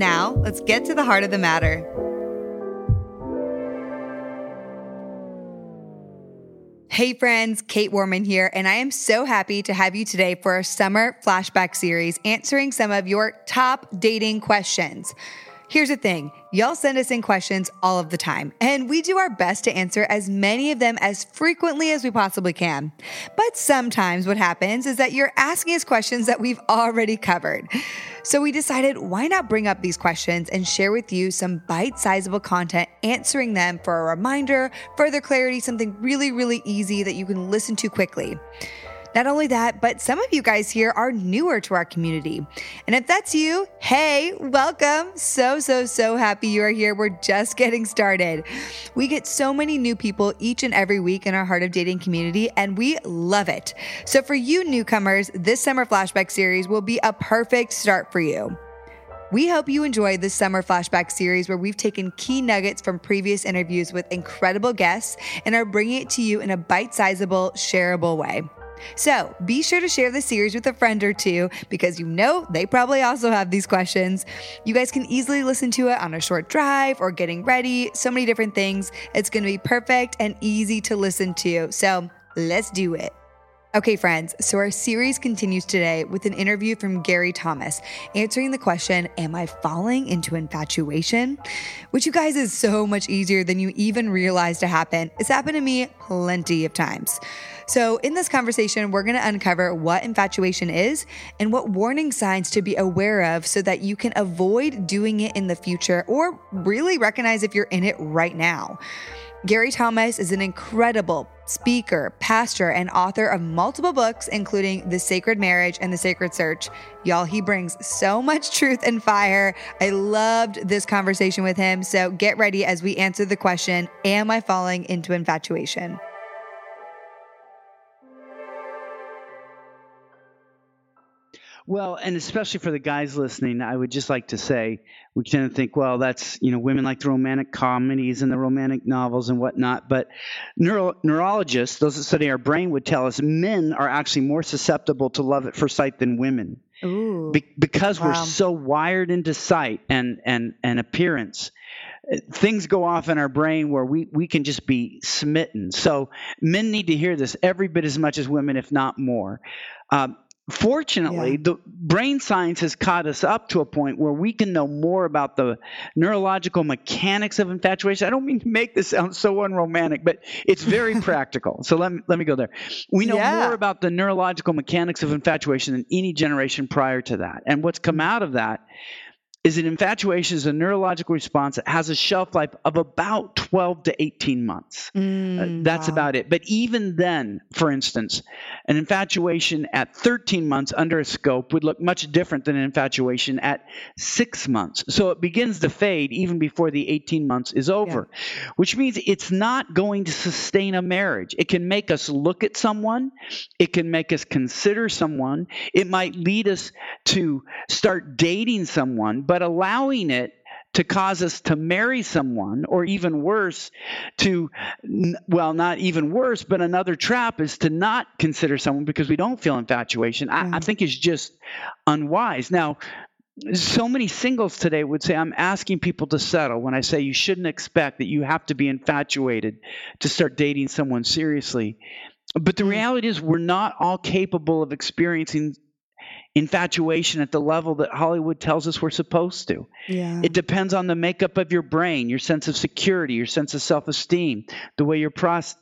Now, let's get to the heart of the matter. Hey friends, Kait Warman here, and I am so happy to have you today for our summer flashback series answering some of your top dating questions. Here's the thing y'all send us in questions all of the time, and we do our best to answer as many of them as frequently as we possibly can. But sometimes what happens is that you're asking us questions that we've already covered. So we decided why not bring up these questions and share with you some bite sizable content answering them for a reminder, further clarity, something really, really easy that you can listen to quickly. Not only that, but some of you guys here are newer to our community. And if that's you, hey, welcome. So, so, so happy you are here. We're just getting started. We get so many new people each and every week in our Heart of Dating community, and we love it. So, for you newcomers, this summer flashback series will be a perfect start for you. We hope you enjoy this summer flashback series where we've taken key nuggets from previous interviews with incredible guests and are bringing it to you in a bite sizable, shareable way. So be sure to share the series with a friend or two because you know they probably also have these questions. You guys can easily listen to it on a short drive or getting ready, so many different things. It's going to be perfect and easy to listen to. So let's do it. Okay, friends, so our series continues today with an interview from Gary Thomas answering the question Am I falling into infatuation? Which, you guys, is so much easier than you even realize to happen. It's happened to me plenty of times. So, in this conversation, we're going to uncover what infatuation is and what warning signs to be aware of so that you can avoid doing it in the future or really recognize if you're in it right now. Gary Thomas is an incredible speaker, pastor, and author of multiple books, including The Sacred Marriage and The Sacred Search. Y'all, he brings so much truth and fire. I loved this conversation with him. So get ready as we answer the question Am I falling into infatuation? Well, and especially for the guys listening, I would just like to say we tend to think, well, that's, you know, women like the romantic comedies and the romantic novels and whatnot. But neuro- neurologists, those that study our brain, would tell us men are actually more susceptible to love at first sight than women. Be- because wow. we're so wired into sight and, and, and appearance things go off in our brain where we, we can just be smitten. So men need to hear this every bit as much as women, if not more. Um, Fortunately, yeah. the brain science has caught us up to a point where we can know more about the neurological mechanics of infatuation. I don't mean to make this sound so unromantic, but it's very practical. So let me, let me go there. We know yeah. more about the neurological mechanics of infatuation than any generation prior to that. And what's come out of that is an infatuation is a neurological response that has a shelf life of about 12 to 18 months. Mm, uh, that's wow. about it. But even then, for instance, an infatuation at 13 months under a scope would look much different than an infatuation at six months. So it begins to fade even before the 18 months is over, yeah. which means it's not going to sustain a marriage. It can make us look at someone, it can make us consider someone, it might lead us to start dating someone but allowing it to cause us to marry someone, or even worse, to, well, not even worse, but another trap is to not consider someone because we don't feel infatuation, I, I think is just unwise. Now, so many singles today would say, I'm asking people to settle when I say you shouldn't expect that you have to be infatuated to start dating someone seriously. But the mm. reality is, we're not all capable of experiencing infatuation at the level that Hollywood tells us we're supposed to. Yeah. It depends on the makeup of your brain, your sense of security, your sense of self esteem, the way your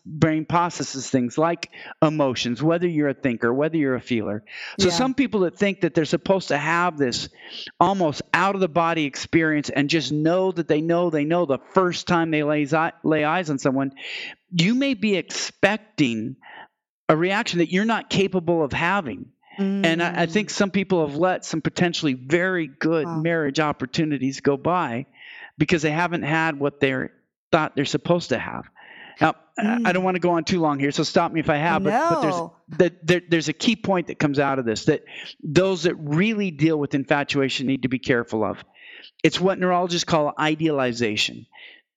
brain processes things like emotions, whether you're a thinker, whether you're a feeler. So, yeah. some people that think that they're supposed to have this almost out of the body experience and just know that they know they know the first time they lay, lay eyes on someone, you may be expecting a reaction that you're not capable of having Mm. And I, I, think some people have let some potentially very good wow. marriage opportunities go by because they haven't had what they thought they're supposed to have. Now, mm. I don't want to go on too long here, so stop me if I have. But, no. but there's that there, there's a key point that comes out of this that those that really deal with infatuation need to be careful of. It's what neurologists call idealization.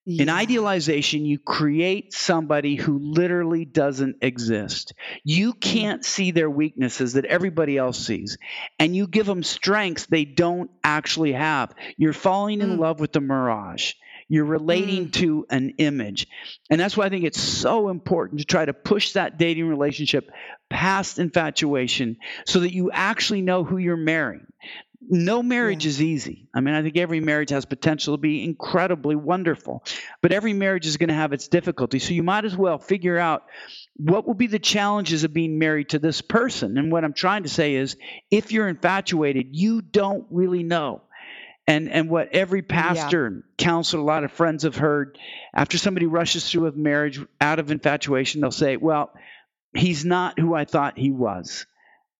Yeah. In idealization, you create somebody who literally doesn't exist. You can't see their weaknesses that everybody else sees, and you give them strengths they don't actually have. You're falling in mm. love with the mirage. You're relating mm. to an image. And that's why I think it's so important to try to push that dating relationship past infatuation so that you actually know who you're marrying. No marriage yeah. is easy. I mean, I think every marriage has potential to be incredibly wonderful, but every marriage is going to have its difficulties. So you might as well figure out what will be the challenges of being married to this person. And what I'm trying to say is if you're infatuated, you don't really know and and what every pastor yeah. and counselor, a lot of friends have heard, after somebody rushes through a marriage out of infatuation, they'll say, "Well, he's not who I thought he was,"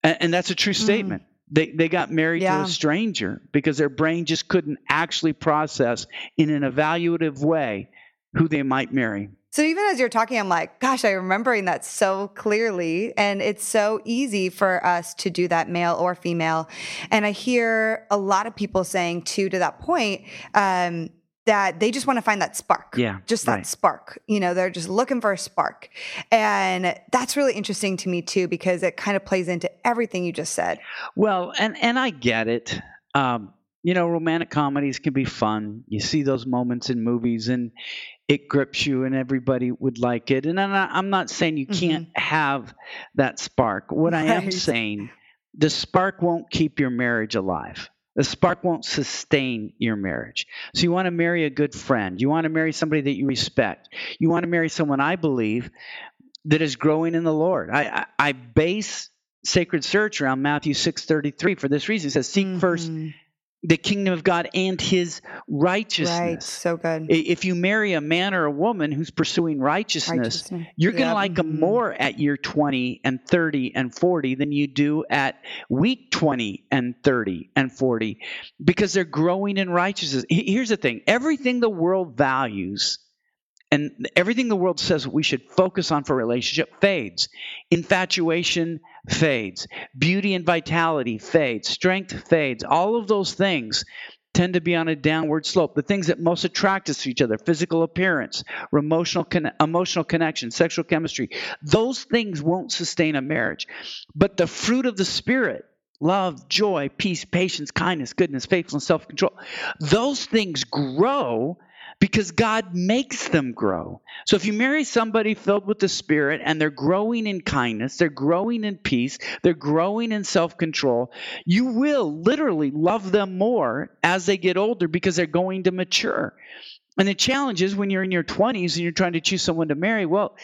and, and that's a true mm-hmm. statement. They they got married yeah. to a stranger because their brain just couldn't actually process in an evaluative way who they might marry. So even as you're talking, I'm like, gosh, I'm remembering that so clearly. And it's so easy for us to do that, male or female. And I hear a lot of people saying, too, to that point, um, that they just want to find that spark. Yeah. Just that right. spark. You know, they're just looking for a spark. And that's really interesting to me too, because it kind of plays into everything you just said. Well, and and I get it. Um, you know, romantic comedies can be fun. You see those moments in movies and it grips you and everybody would like it. And I'm not, I'm not saying you can't mm-hmm. have that spark. What right. I am saying, the spark won't keep your marriage alive. The spark won't sustain your marriage. So you want to marry a good friend. You want to marry somebody that you respect. You want to marry someone I believe that is growing in the Lord. I, I, I base sacred search around Matthew 6:33 for this reason. It says, "Seek mm-hmm. first the kingdom of God and his righteousness. Right, so good. If you marry a man or a woman who's pursuing righteousness, righteousness. you're going to like them mm-hmm. more at year 20 and 30 and 40 than you do at week 20 and 30 and 40 because they're growing in righteousness. Here's the thing everything the world values and everything the world says we should focus on for relationship fades. Infatuation fades. Beauty and vitality fades. Strength fades. All of those things tend to be on a downward slope. The things that most attract us to each other, physical appearance, emotional, con- emotional connection, sexual chemistry, those things won't sustain a marriage. But the fruit of the Spirit, love, joy, peace, patience, kindness, goodness, faithfulness, self control, those things grow because God makes them grow. So if you marry somebody filled with the Spirit and they're growing in kindness, they're growing in peace, they're growing in self control, you will literally love them more as they get older because they're going to mature. And the challenge is when you're in your 20s and you're trying to choose someone to marry, well,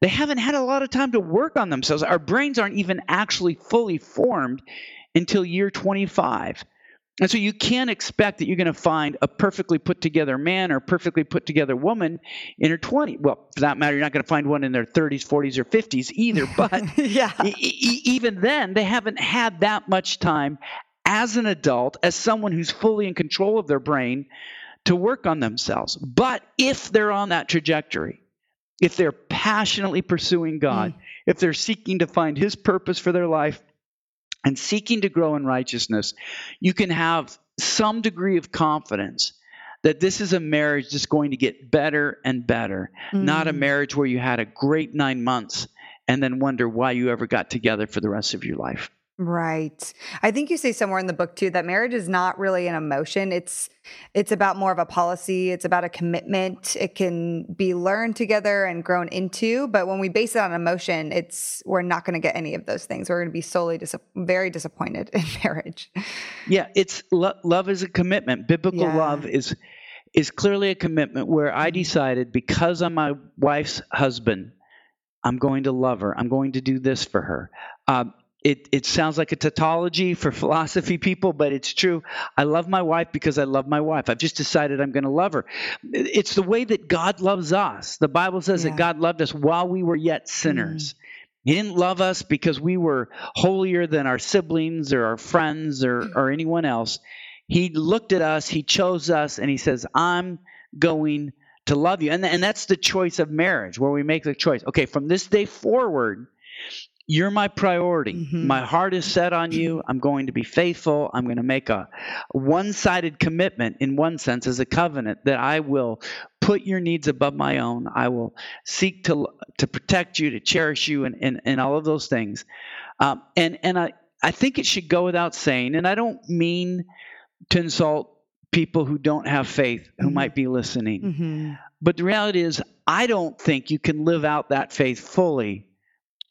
they haven't had a lot of time to work on themselves. Our brains aren't even actually fully formed until year 25. And so you can't expect that you're going to find a perfectly put together man or perfectly put together woman in her 20s. Well, for that matter, you're not going to find one in their 30s, 40s, or 50s either. But yeah. e- even then, they haven't had that much time as an adult, as someone who's fully in control of their brain, to work on themselves. But if they're on that trajectory, if they're passionately pursuing God, mm. if they're seeking to find His purpose for their life, and seeking to grow in righteousness, you can have some degree of confidence that this is a marriage that's going to get better and better, mm. not a mm. marriage where you had a great nine months and then wonder why you ever got together for the rest of your life. Right. I think you say somewhere in the book too that marriage is not really an emotion. It's it's about more of a policy, it's about a commitment. It can be learned together and grown into, but when we base it on emotion, it's we're not going to get any of those things. We're going to be solely dis- very disappointed in marriage. Yeah, it's lo- love is a commitment. Biblical yeah. love is is clearly a commitment where I mm-hmm. decided because I'm my wife's husband, I'm going to love her. I'm going to do this for her. Um, it, it sounds like a tautology for philosophy people, but it's true. I love my wife because I love my wife. I've just decided I'm going to love her. It's the way that God loves us. The Bible says yeah. that God loved us while we were yet sinners. Mm. He didn't love us because we were holier than our siblings or our friends or, or anyone else. He looked at us, he chose us, and he says, I'm going to love you. And, and that's the choice of marriage, where we make the choice. Okay, from this day forward, you're my priority. Mm-hmm. My heart is set on you. I'm going to be faithful. I'm going to make a one sided commitment, in one sense, as a covenant that I will put your needs above my own. I will seek to, to protect you, to cherish you, and, and, and all of those things. Um, and and I, I think it should go without saying, and I don't mean to insult people who don't have faith who mm-hmm. might be listening. Mm-hmm. But the reality is, I don't think you can live out that faith fully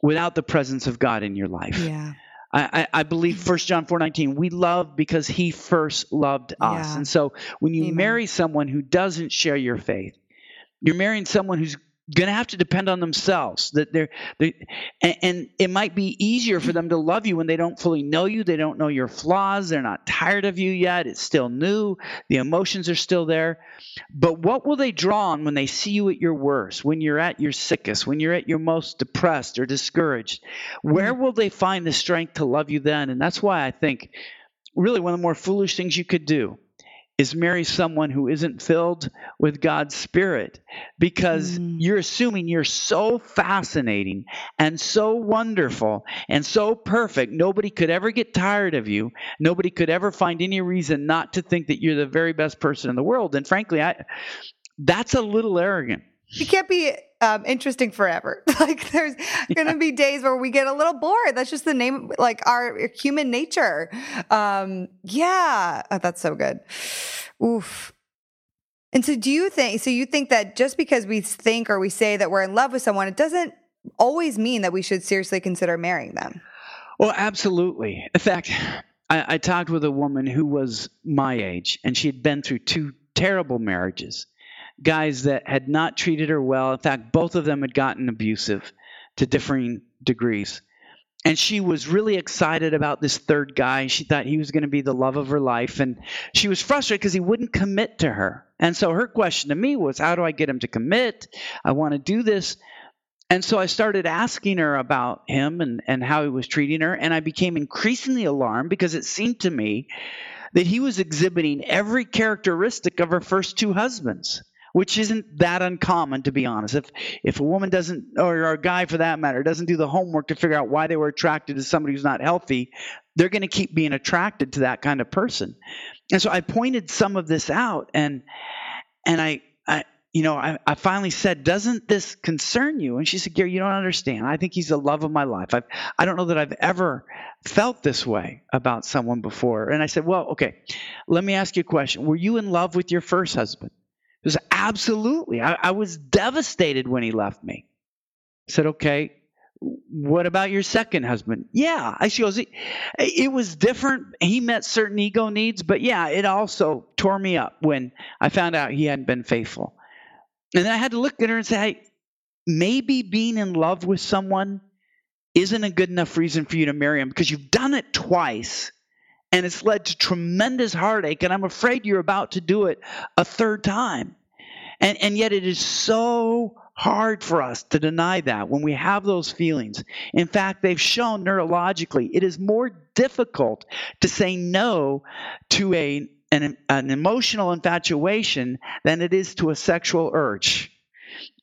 without the presence of God in your life. Yeah. I, I believe mm-hmm. 1 John 4:19 we love because he first loved us. Yeah. And so when you Amen. marry someone who doesn't share your faith, you're marrying someone who's going to have to depend on themselves that they're, they and, and, it might be easier for them to love you when they don't fully know you they don't know your flaws they're not tired of you yet it's still new the emotions are still there. But what will they draw on when they see you at your worst when you're at your sickest when you're at your most depressed or discouraged? Where will they find the strength to love you then? And that's why i think really one of the more foolish things you could do is marry someone who isn't filled with God's Spirit because mm. you're assuming you're so fascinating and so wonderful and so perfect. Nobody could ever get tired of you. Nobody could ever find any reason not to think that you're the very best person in the world. And frankly, I, that's a little arrogant. You can't be um, interesting forever. like there's going to be days where we get a little bored. That's just the name, like our human nature. Um, yeah, oh, that's so good. Oof. And so, do you think? So you think that just because we think or we say that we're in love with someone, it doesn't always mean that we should seriously consider marrying them. Well, absolutely. In fact, I, I talked with a woman who was my age, and she had been through two terrible marriages guys that had not treated her well. In fact, both of them had gotten abusive to differing degrees. And she was really excited about this third guy. She thought he was going to be the love of her life. And she was frustrated because he wouldn't commit to her. And so her question to me was, How do I get him to commit? I want to do this. And so I started asking her about him and, and how he was treating her. And I became increasingly alarmed because it seemed to me that he was exhibiting every characteristic of her first two husbands which isn't that uncommon to be honest. If if a woman doesn't or a guy for that matter doesn't do the homework to figure out why they were attracted to somebody who's not healthy, they're going to keep being attracted to that kind of person. And so I pointed some of this out and and I I you know, I, I finally said, doesn't this concern you? And she said, Gary, you don't understand. I think he's the love of my life. I've, I don't know that I've ever felt this way about someone before. And I said, well, okay, let me ask you a question. Were you in love with your first husband? Was absolutely. I, I was devastated when he left me. I said, okay, what about your second husband? Yeah. I she goes, it, it was different. He met certain ego needs, but yeah, it also tore me up when I found out he hadn't been faithful. And then I had to look at her and say, hey, maybe being in love with someone isn't a good enough reason for you to marry him because you've done it twice and it's led to tremendous heartache. And I'm afraid you're about to do it a third time. And, and yet it is so hard for us to deny that when we have those feelings. In fact, they've shown neurologically it is more difficult to say no to a, an, an emotional infatuation than it is to a sexual urge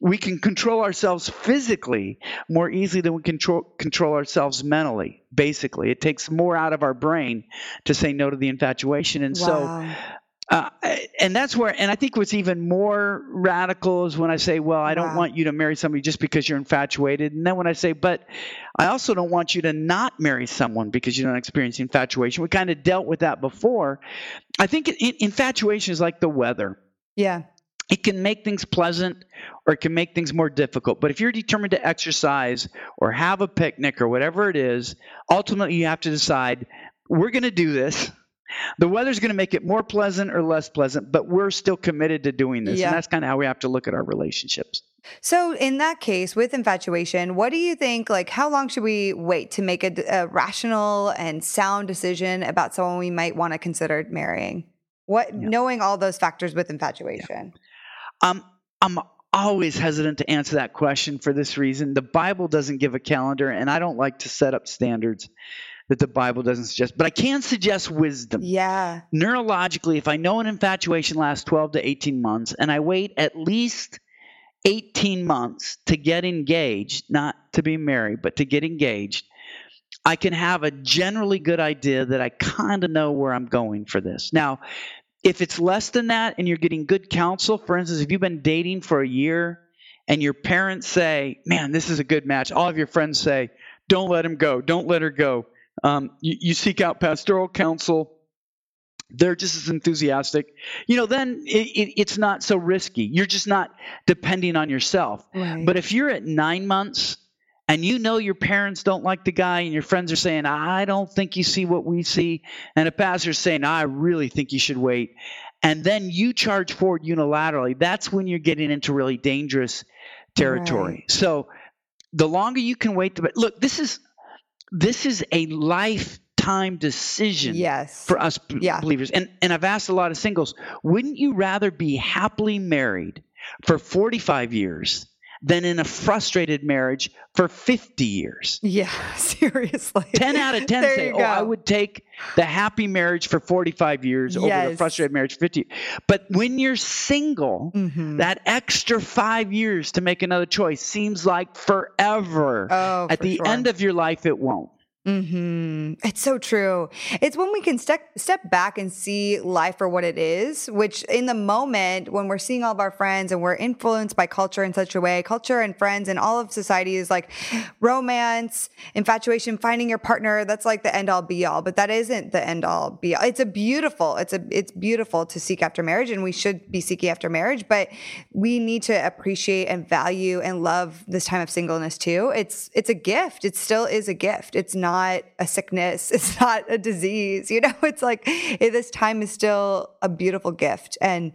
we can control ourselves physically more easily than we control control ourselves mentally basically. It takes more out of our brain to say no to the infatuation. And wow. so uh, and that's where and i think what's even more radical is when i say well i don't wow. want you to marry somebody just because you're infatuated. And then when i say but i also don't want you to not marry someone because you don't experience infatuation. We kind of dealt with that before. I think infatuation is like the weather. Yeah it can make things pleasant or it can make things more difficult. But if you're determined to exercise or have a picnic or whatever it is, ultimately you have to decide we're going to do this. The weather's going to make it more pleasant or less pleasant, but we're still committed to doing this. Yeah. And that's kind of how we have to look at our relationships. So, in that case, with infatuation, what do you think? Like, how long should we wait to make a, a rational and sound decision about someone we might want to consider marrying? What, yeah. knowing all those factors with infatuation? Yeah. Um, I'm always hesitant to answer that question for this reason. The Bible doesn't give a calendar, and I don't like to set up standards that the Bible doesn't suggest. But I can suggest wisdom. Yeah. Neurologically, if I know an infatuation lasts 12 to 18 months, and I wait at least 18 months to get engaged, not to be married, but to get engaged, I can have a generally good idea that I kind of know where I'm going for this. Now, if it's less than that and you're getting good counsel, for instance, if you've been dating for a year and your parents say, man, this is a good match, all of your friends say, don't let him go, don't let her go. Um, you, you seek out pastoral counsel. They're just as enthusiastic. You know then it, it, it's not so risky. You're just not depending on yourself. Right. but if you're at nine months and you know your parents don't like the guy and your friends are saying i don't think you see what we see and a pastor's saying i really think you should wait and then you charge forward unilaterally that's when you're getting into really dangerous territory so the longer you can wait the look this is this is a lifetime decision yes. for us Yeah. believers. And and I've asked a lot of singles, wouldn't you rather be happily married for 45 years than in a frustrated marriage for 50 years? yeah. Seriously. 10 out of 10 There say, "Oh, I would take the happy marriage for 45 years over the frustrated marriage for 50." But when you're single, Mhm. that extra 5 years to make another choice seems like forever. Oh, At for the sure. end of your life it won't. Hmm It's so true. It's when we can step step back and see life for what it is, which in the moment when we're seeing all of our friends and we're influenced by culture in such a way, culture and friends and all of society is like romance, infatuation, finding your partner. That's like the end all be all, but that isn't the end all be all. It's a beautiful. It's a it's beautiful to seek after marriage, and we should be seeking after marriage, but we need to appreciate and value and love this time of singleness too. It's it's a gift. It still is a gift. It's not a sickness. It's not a disease. You know, it's like this time is still a beautiful gift. And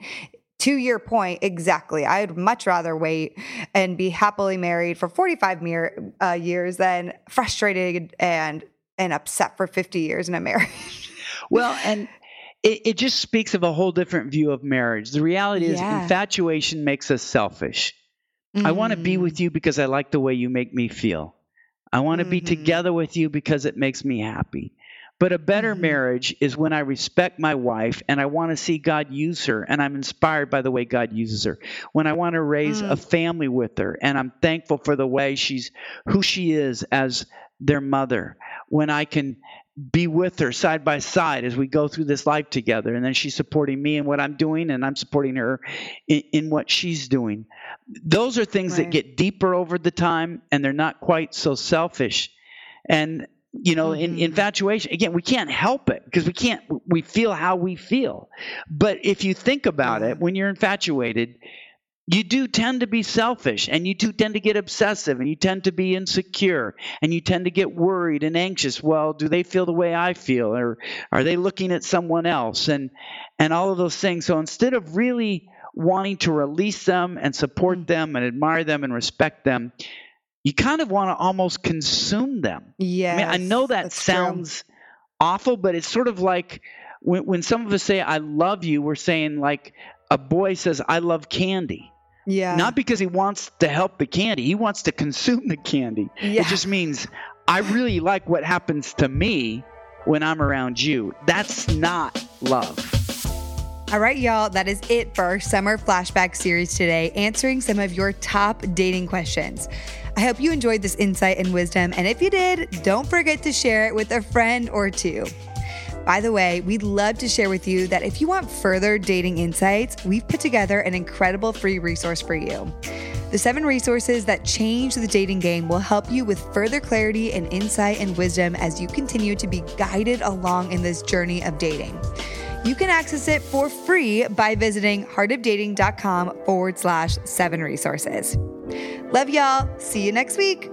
to your point, exactly. I'd much rather wait and be happily married for 45 mere, uh, years than frustrated and and upset for 50 years in a marriage. Well, and it, it just speaks of a whole different view of marriage. The reality is, Yeah. infatuation makes us selfish. I want to be with you because I like the way you make me feel. I want to be Mhm. together with you because it makes me happy. But a better Mhm. marriage is when I respect my wife and I want to see God use her and I'm inspired by the way God uses her. When I want to raise Mm. a family with her and I'm thankful for the way she's who she is as their mother. When I can be with her side by side as we go through this life together and then she's supporting me in what I'm doing and I'm supporting her in, in what she's doing. Those are things that get deeper over the time and they're not quite so selfish. And you know, in Mhm. infatuation, again, we can't help it because we can't, we feel how we feel. But if you think about it, when you're infatuated, you do tend to be selfish and you do tend to get obsessive and you tend to be insecure and you tend to get worried and anxious well do they feel the way i feel or are they looking at someone else and and all of those things so instead of really wanting to release them and support Mm. them and admire them and respect them you kind of want to almost consume them yeah I mean, I know that that's true. sounds awful, but it's sort of like when, when some of us say, I love you, we're saying, like, a boy says, I love candy. Yeah, Not because he wants to help the candy, he wants to consume the candy. yeah. It just means, I really like what happens to me when I'm around you. That's not love. All right, y'all, that is it for our summer flashback series today, answering some of your top dating questions. I hope you enjoyed this insight and wisdom, and if you did, don't forget to share it with a friend or two. By the way, we'd love to share with you that if you want further dating insights, we've put together an incredible free resource for you. The seven resources that change the dating game will help you with further clarity and insight and wisdom as you continue to be guided along in this journey of dating. You can access it for free by visiting heartofdating.com forward slash seven resources. Love y'all. See you next week.